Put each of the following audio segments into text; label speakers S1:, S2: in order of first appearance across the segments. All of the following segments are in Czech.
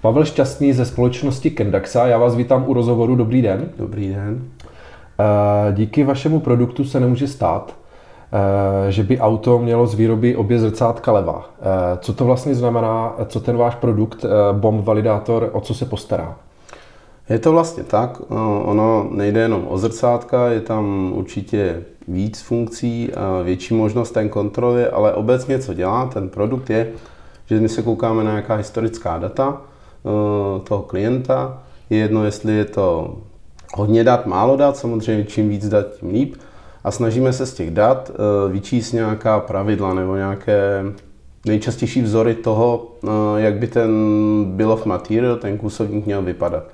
S1: Pavel Šťastný ze společnosti Kendaxa, já vás vítám u rozhovoru. Dobrý den.
S2: Dobrý den.
S1: Eh, díky vašemu produktu se nemůže stát, eh, že by auto mělo z výroby obě zrcátka leva. Eh, co to vlastně znamená, co ten váš produkt, bomb validátor, o co se postará?
S2: Je to vlastně tak, ono nejde jenom o zrcátka, je tam určitě víc funkcí a větší možnost ten kontroly, ale obecně co dělá ten produkt je, že my se koukáme na nějaká historická data toho klienta, je jedno, jestli je to hodně dat, málo dat, samozřejmě čím víc dat, tím líp. A snažíme se z těch dat eh, vyčíst nějaká pravidla nebo nějaké nejčastější vzory toho, eh, jak by ten bill of material, ten kusovník měl vypadat.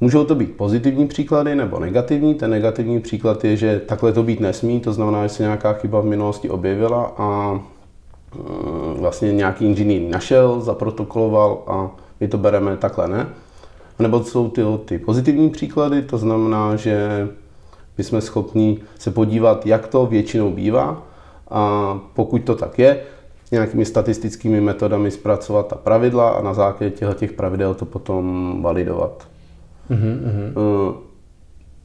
S2: Můžou to být pozitivní příklady nebo negativní. Ten negativní příklad je, že takhle to být nesmí, to znamená, že se nějaká chyba v minulosti objevila a eh, vlastně nějaký inženýr našel, zaprotokoloval a my to bereme takhle, ne? nebo jsou ty, ty pozitivní příklady, to znamená, že my jsme schopni se podívat, jak to většinou bývá a pokud to tak je, nějakými statistickými metodami zpracovat ta pravidla a na základě těch pravidel to potom validovat. Mm-hmm.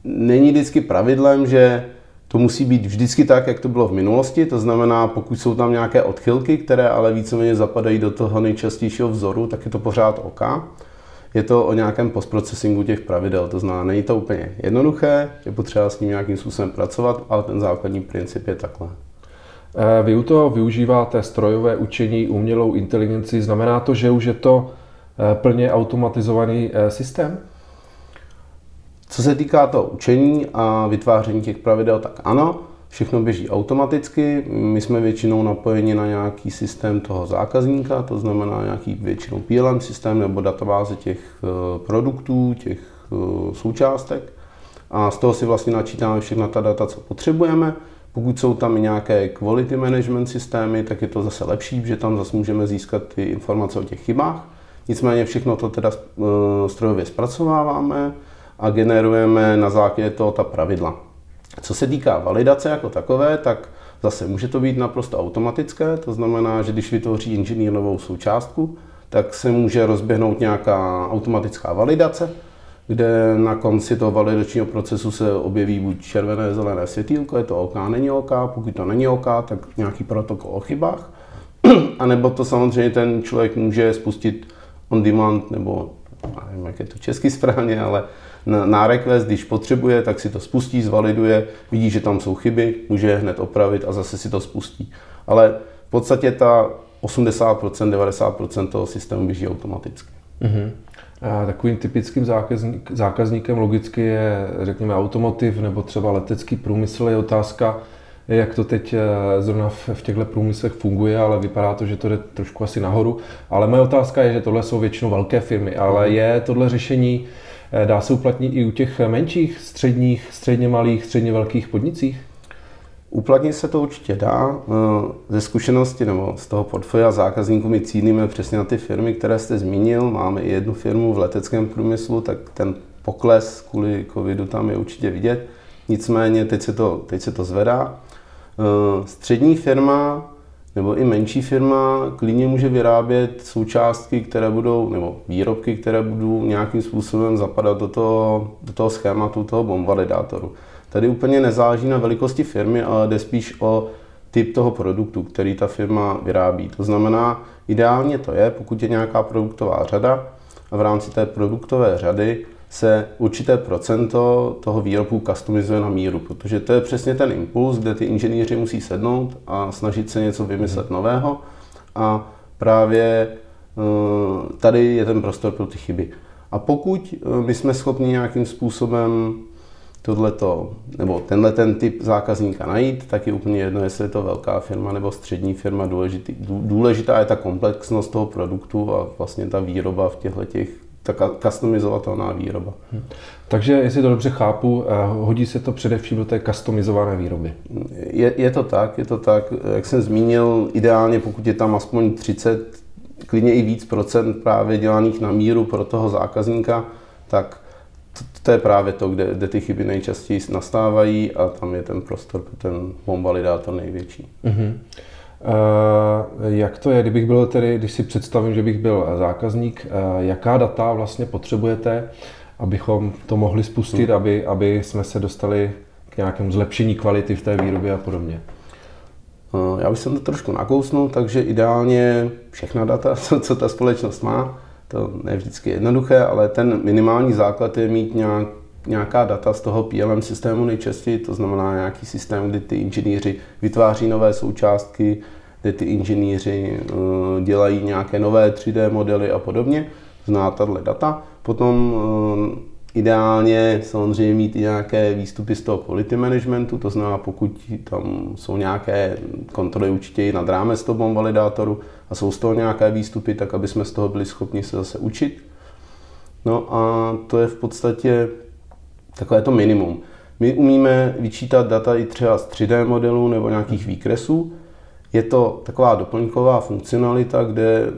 S2: Není vždycky pravidlem, že to musí být vždycky tak, jak to bylo v minulosti, to znamená, pokud jsou tam nějaké odchylky, které ale víceméně zapadají do toho nejčastějšího vzoru, tak je to pořád OK je to o nějakém postprocesingu těch pravidel. To znamená, není to úplně jednoduché, je potřeba s ním nějakým způsobem pracovat, ale ten základní princip je takhle.
S1: Eh, vy u toho využíváte strojové učení, umělou inteligenci. Znamená to, že už je to eh, plně automatizovaný eh, systém?
S2: Co se týká toho učení a vytváření těch pravidel, tak ano. Všechno běží automaticky, my jsme většinou napojeni na nějaký systém toho zákazníka, to znamená nějaký většinou PLM systém nebo databáze těch eh, produktů, těch eh, součástek a z toho si vlastně načítáme všechna ta data, co potřebujeme. Pokud jsou tam nějaké quality management systémy, tak je to zase lepší, že tam zase můžeme získat ty informace o těch chybách. Nicméně všechno to teda eh, strojově zpracováváme a generujeme na základě toho ta pravidla. Co se týká validace jako takové, tak zase může to být naprosto automatické, to znamená, že když vytvoří inženýr novou součástku, tak se může rozběhnout nějaká automatická validace, kde na konci toho validačního procesu se objeví buď červené, zelené světýlko, je to OK, není OK, pokud to není OK, tak nějaký protokol o chybách, a nebo to samozřejmě ten člověk může spustit on demand, nebo nevím, jak je to česky správně, ale na request, když potřebuje, tak si to spustí, zvaliduje, vidí, že tam jsou chyby, může je hned opravit a zase si to spustí. Ale v podstatě ta 80%, 90% toho systému běží automaticky. Mm-hmm.
S1: A takovým typickým zákazník, zákazníkem logicky je, řekněme, automotiv nebo třeba letecký průmysl. Je otázka, jak to teď eh, zrovna v, těchto průmyslech funguje, ale vypadá to, že to jde trošku asi nahoru. Ale moje otázka je, že tohle jsou většinou velké firmy, ale mhm. je tohle řešení Eh, dá se uplatnit i u těch menších, středních, středně malých, středně velkých podnicích?
S2: Uplatnit se to určitě dá. Eh, ze zkušenosti nebo z toho portfolia zákazníků my cílíme přesně na ty firmy, které jste zmínil. Máme i jednu firmu v leteckém průmyslu, tak ten pokles kvůli covidu tam je určitě vidět. Nicméně teď se to, teď se to zvedá. Eh, střední firma nebo i menší firma klidně může vyrábět součástky, které budou, nebo výrobky, které budou nějakým způsobem zapadat do toho, do toho schématu toho bomb validátoru. Tady úplně nezáleží na velikosti firmy, ale jde spíš o typ toho produktu, který ta firma vyrábí. To znamená, ideálně to je, pokud je nějaká produktová řada a v rámci té produktové řady se určité procento toho výrobku customizuje na míru, protože to je přesně ten impuls, kde ty inženýři musí sednout a snažit se něco vymyslet nového a právě eh, tady je ten prostor pro ty chyby. A pokud eh, my jsme schopni nějakým způsobem tohleto, nebo tenhle ten typ zákazníka najít, tak je úplně jedno, jestli je to velká firma nebo střední firma. Důležitý, důležitá je ta komplexnost toho produktu a vlastně ta výroba v těchto těch ta customizovatelná výroba. Hmm.
S1: Takže, jestli to dobře chápu, eh, hodí se to především do té customizované výroby.
S2: Je, je to tak, je to tak. Jak jsem zmínil, ideálně pokud je tam aspoň 30, klidně i víc procent právě dělaných na míru pro toho zákazníka, tak to, to je právě to, kde, kde ty chyby nejčastěji nastávají a tam je ten prostor pro ten validátor největší. Mm-hmm.
S1: Jak to je, kdybych byl tedy, když si představím, že bych byl zákazník, jaká data vlastně potřebujete, abychom to mohli spustit, hmm. aby, aby jsme se dostali k nějakému zlepšení kvality v té výrobě a podobně?
S2: Já bych se to trošku nakousnul, takže ideálně všechna data, co ta společnost má, to ne vždycky jednoduché, ale ten minimální základ je mít nějak, nějaká data z toho PLM systému nejčastěji, to znamená nějaký systém, kdy ty inženýři vytváří nové součástky, kde ty inženýři uh, dělají nějaké nové 3D modely a podobně, zná tato data. Potom uh, Ideálně samozřejmě mít i nějaké výstupy z toho quality managementu, to znamená, pokud tam jsou nějaké kontroly určitě i nad rámec toho validátoru a jsou z toho nějaké výstupy, tak aby jsme z toho byli schopni se zase učit. No a to je v podstatě takové to minimum. My umíme vyčítat data i třeba z 3D modelů nebo nějakých výkresů. Je to taková doplňková funkcionalita, kde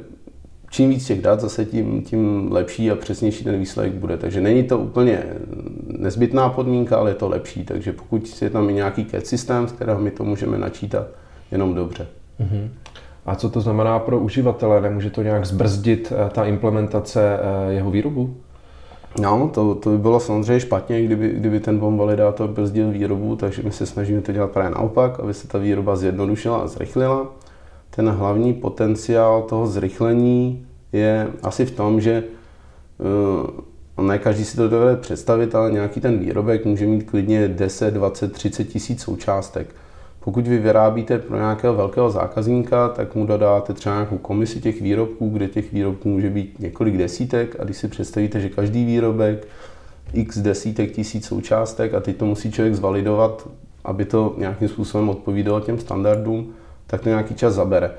S2: čím víc těch dat, zase tím, tím lepší a přesnější ten výsledek bude. Takže není to úplně nezbytná podmínka, ale je to lepší. Takže pokud je tam i nějaký CAD systém, z kterého my to můžeme načítat, jenom dobře.
S1: Uh-huh. A co to znamená pro uživatele? Nemůže to nějak zbrzdit eh, ta implementace eh, jeho výrobu?
S2: No, to, to by bylo samozřejmě špatně, kdyby, kdyby ten bomb validátor brzdil výrobu, takže my se snažíme to dělat právě naopak, aby se ta výroba zjednodušila a zrychlila ten hlavní potenciál toho zrychlení je asi v tom, že uh, ne každý si to dovede představit, ale nějaký ten výrobek může mít klidně 10, 20, 30 tisíc součástek. Pokud vy vyrábíte pro nějakého velkého zákazníka, tak mu dodáte třeba nějakou komisi těch výrobků, kde těch výrobků může být několik desítek a když si představíte, že každý výrobek x desítek tisíc součástek a teď to musí člověk zvalidovat, aby to nějakým způsobem odpovídalo těm standardům, tak to nějaký čas zabere.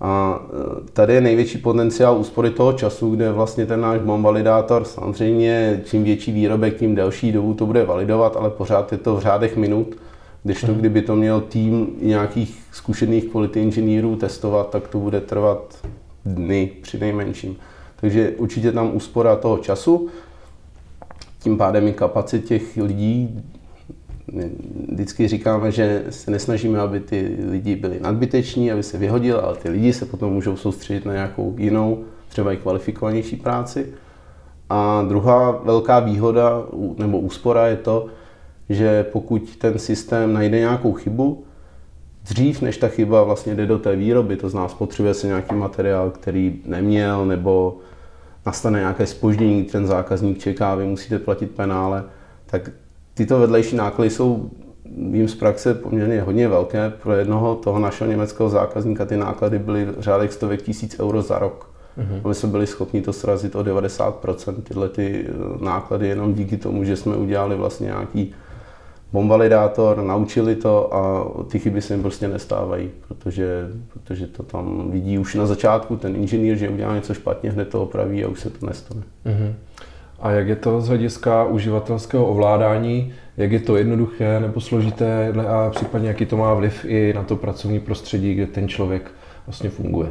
S2: A e, tady je největší potenciál úspory toho času, kde vlastně ten náš bomb validátor, samozřejmě čím větší výrobek, tím delší dobu to bude validovat, ale pořád je to v řádech minut, když to, kdyby to měl tým nějakých zkušených quality inženýrů testovat, tak to bude trvat dny při nejmenším. Takže určitě tam úspora toho času, tím pádem i kapacit těch lidí, vždycky říkáme, že se nesnažíme, aby ty lidi byli nadbyteční, aby se vyhodili, ale ty lidi se potom můžou soustředit na nějakou jinou, třeba i kvalifikovanější práci. A druhá velká výhoda nebo úspora je to, že pokud ten systém najde nějakou chybu, dřív než ta chyba vlastně jde do té výroby, to znamená spotřebuje se nějaký materiál, který neměl, nebo nastane nějaké spoždění, ten zákazník čeká, vy musíte platit penále, tak tyto vedlejší náklady jsou vím z praxe poměrně hodně velké. Pro jednoho toho našeho německého zákazníka ty náklady byly v řádech stovek tisíc euro za rok. Uh-huh. My jsme byli schopni to srazit o 90% tyhle ty eh, náklady jenom díky tomu, že jsme udělali vlastně nějaký bombalidátor, naučili to a ty chyby se jim prostě nestávají, protože, protože to tam vidí už na začátku ten inženýr, že udělá něco špatně, hned to opraví a už se to nestane. Uh-huh.
S1: A jak je to z hlediska uživatelského ovládání? Jak je to jednoduché nebo složité a případně jaký to má vliv i na to pracovní prostředí, kde ten člověk vlastně funguje?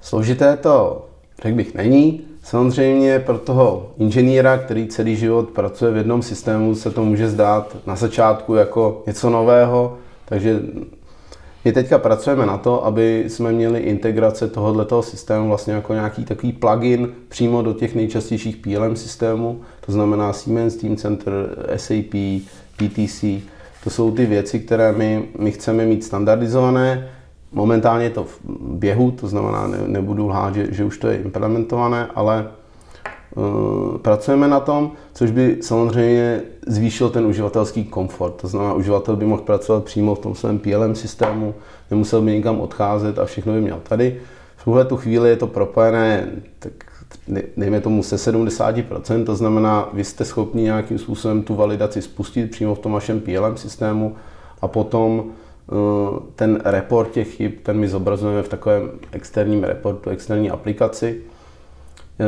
S2: Složité to, řekl bych, není. Samozřejmě pro toho inženýra, který celý život pracuje v jednom systému, se to může zdát na začátku jako něco nového, takže my teďka pracujeme na to, aby jsme měli integrace tohoto systému vlastně jako nějaký takový plugin přímo do těch nejčastějších PLM systémů, to znamená Siemens Team Center, SAP, PTC. To jsou ty věci, které my, my chceme mít standardizované. Momentálně je to v běhu, to znamená, ne, nebudu lhát, že, že už to je implementované, ale Eh, pracujeme na tom, což by samozřejmě zvýšil ten uživatelský komfort. To znamená, uživatel by mohl pracovat přímo v tom svém PLM systému, nemusel by nikam odcházet a všechno by měl tady. V tuhle tu chvíli je to propojené, tak dejme tomu se 70%, to znamená, vy jste schopni nějakým způsobem tu validaci spustit přímo v tom vašem PLM systému a potom ten report těch chyb, ten my zobrazujeme v takovém externím reportu, externí aplikaci eh,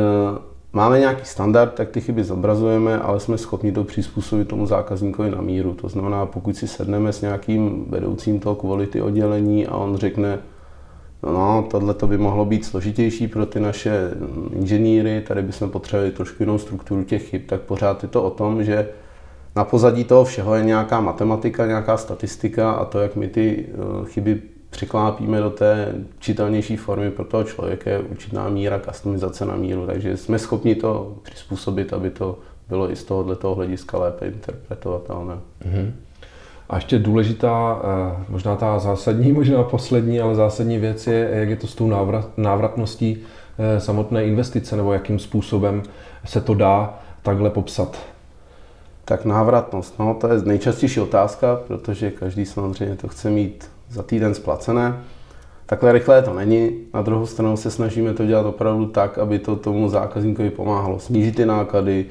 S2: máme nějaký standard, tak ty chyby zobrazujeme, ale jsme schopni to přizpůsobit tomu zákazníkovi na míru. To znamená, pokud si sedneme s nějakým vedoucím toho quality oddělení a on řekne, no, no tohle to by mohlo být složitější pro ty naše inženýry, tady bychom potřebovali trošku jinou strukturu těch chyb, tak pořád je to o tom, že na pozadí toho všeho je nějaká matematika, nějaká statistika a to, jak my ty eh, chyby překlápíme do té čitelnější formy pro toho člověka je určitá míra customizace na míru, takže jsme schopni to přizpůsobit, aby to bylo i z tohoto hlediska lépe interpretovatelné. Mm-hmm.
S1: A ještě důležitá, eh, možná ta zásadní, možná poslední, ale zásadní věc je, jak je to s tou návrat, návratností eh, samotné investice, nebo jakým způsobem se to dá takhle popsat.
S2: Tak návratnost, no to je nejčastější otázka, protože každý samozřejmě to chce mít za týden splacené. Takhle rychlé to není. Na druhou stranu se snažíme to dělat opravdu tak, aby to tomu zákazníkovi pomáhalo. Snížit ty náklady,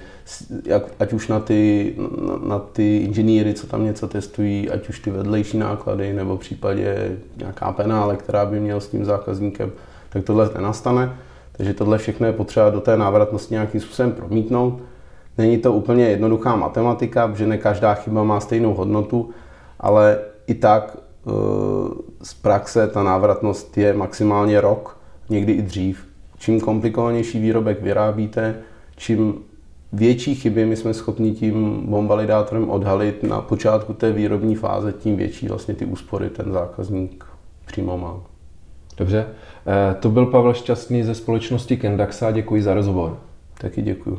S2: ať už na ty, na, na ty inženýry, co tam něco testují, ať už ty vedlejší náklady, nebo v případě nějaká penále, která by měl s tím zákazníkem, tak tohle nenastane. Takže tohle všechno je potřeba do té návratnosti nějakým způsobem promítnout. Není to úplně jednoduchá matematika, protože ne každá chyba má stejnou hodnotu, ale i tak eh, z praxe ta návratnost je maximálně rok, někdy i dřív. Čím komplikovanější výrobek vyrábíte, čím větší chyby my jsme schopni tím bombalidátorem odhalit na počátku té výrobní fáze, tím větší vlastně ty úspory ten zákazník přímo má.
S1: Dobře, eh, to byl Pavel Šťastný ze společnosti Kendaxa, děkuji za rozhovor.
S2: Taky děkuji.